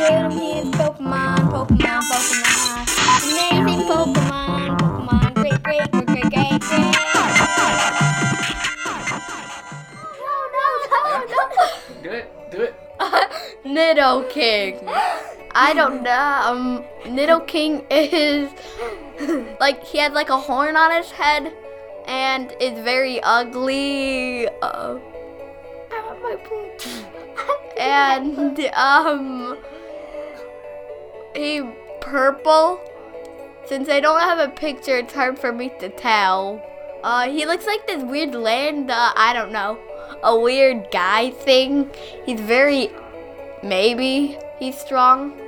Pikachu, he's Pokemon, Pokemon, Pokemon. Amazing Pokemon, Pokemon, great, great, great, great, great, great. No, no, no, no. Do it. Do it. Nidoking. I don't know. Um, Nidoking is like he has like a horn on his head, and is very ugly. Uh, I want my poop. and um, he purple. Since I don't have a picture, it's hard for me to tell. Uh, he looks like this weird land. Uh, I don't know, a weird guy thing. He's very Maybe he's strong.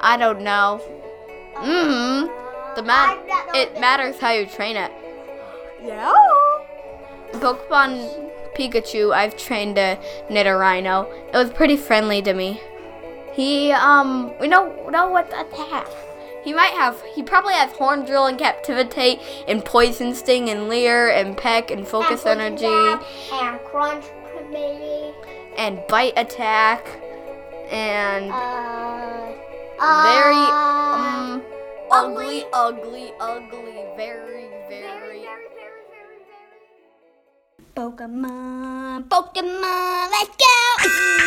I don't know. Mm-hmm. The ma- it matters how you train it. Yeah. Pokemon Pikachu, I've trained to Nidorino. It was pretty friendly to me. He um we don't know what to attack. He might have he probably has Horn Drill and Captivate and Poison Sting and Leer and Peck and Focus Energy And Crunch maybe. and Bite Attack and Uh. very uh, um ugly, ugly, ugly, very, very. Pokemon, Pokemon, let's go!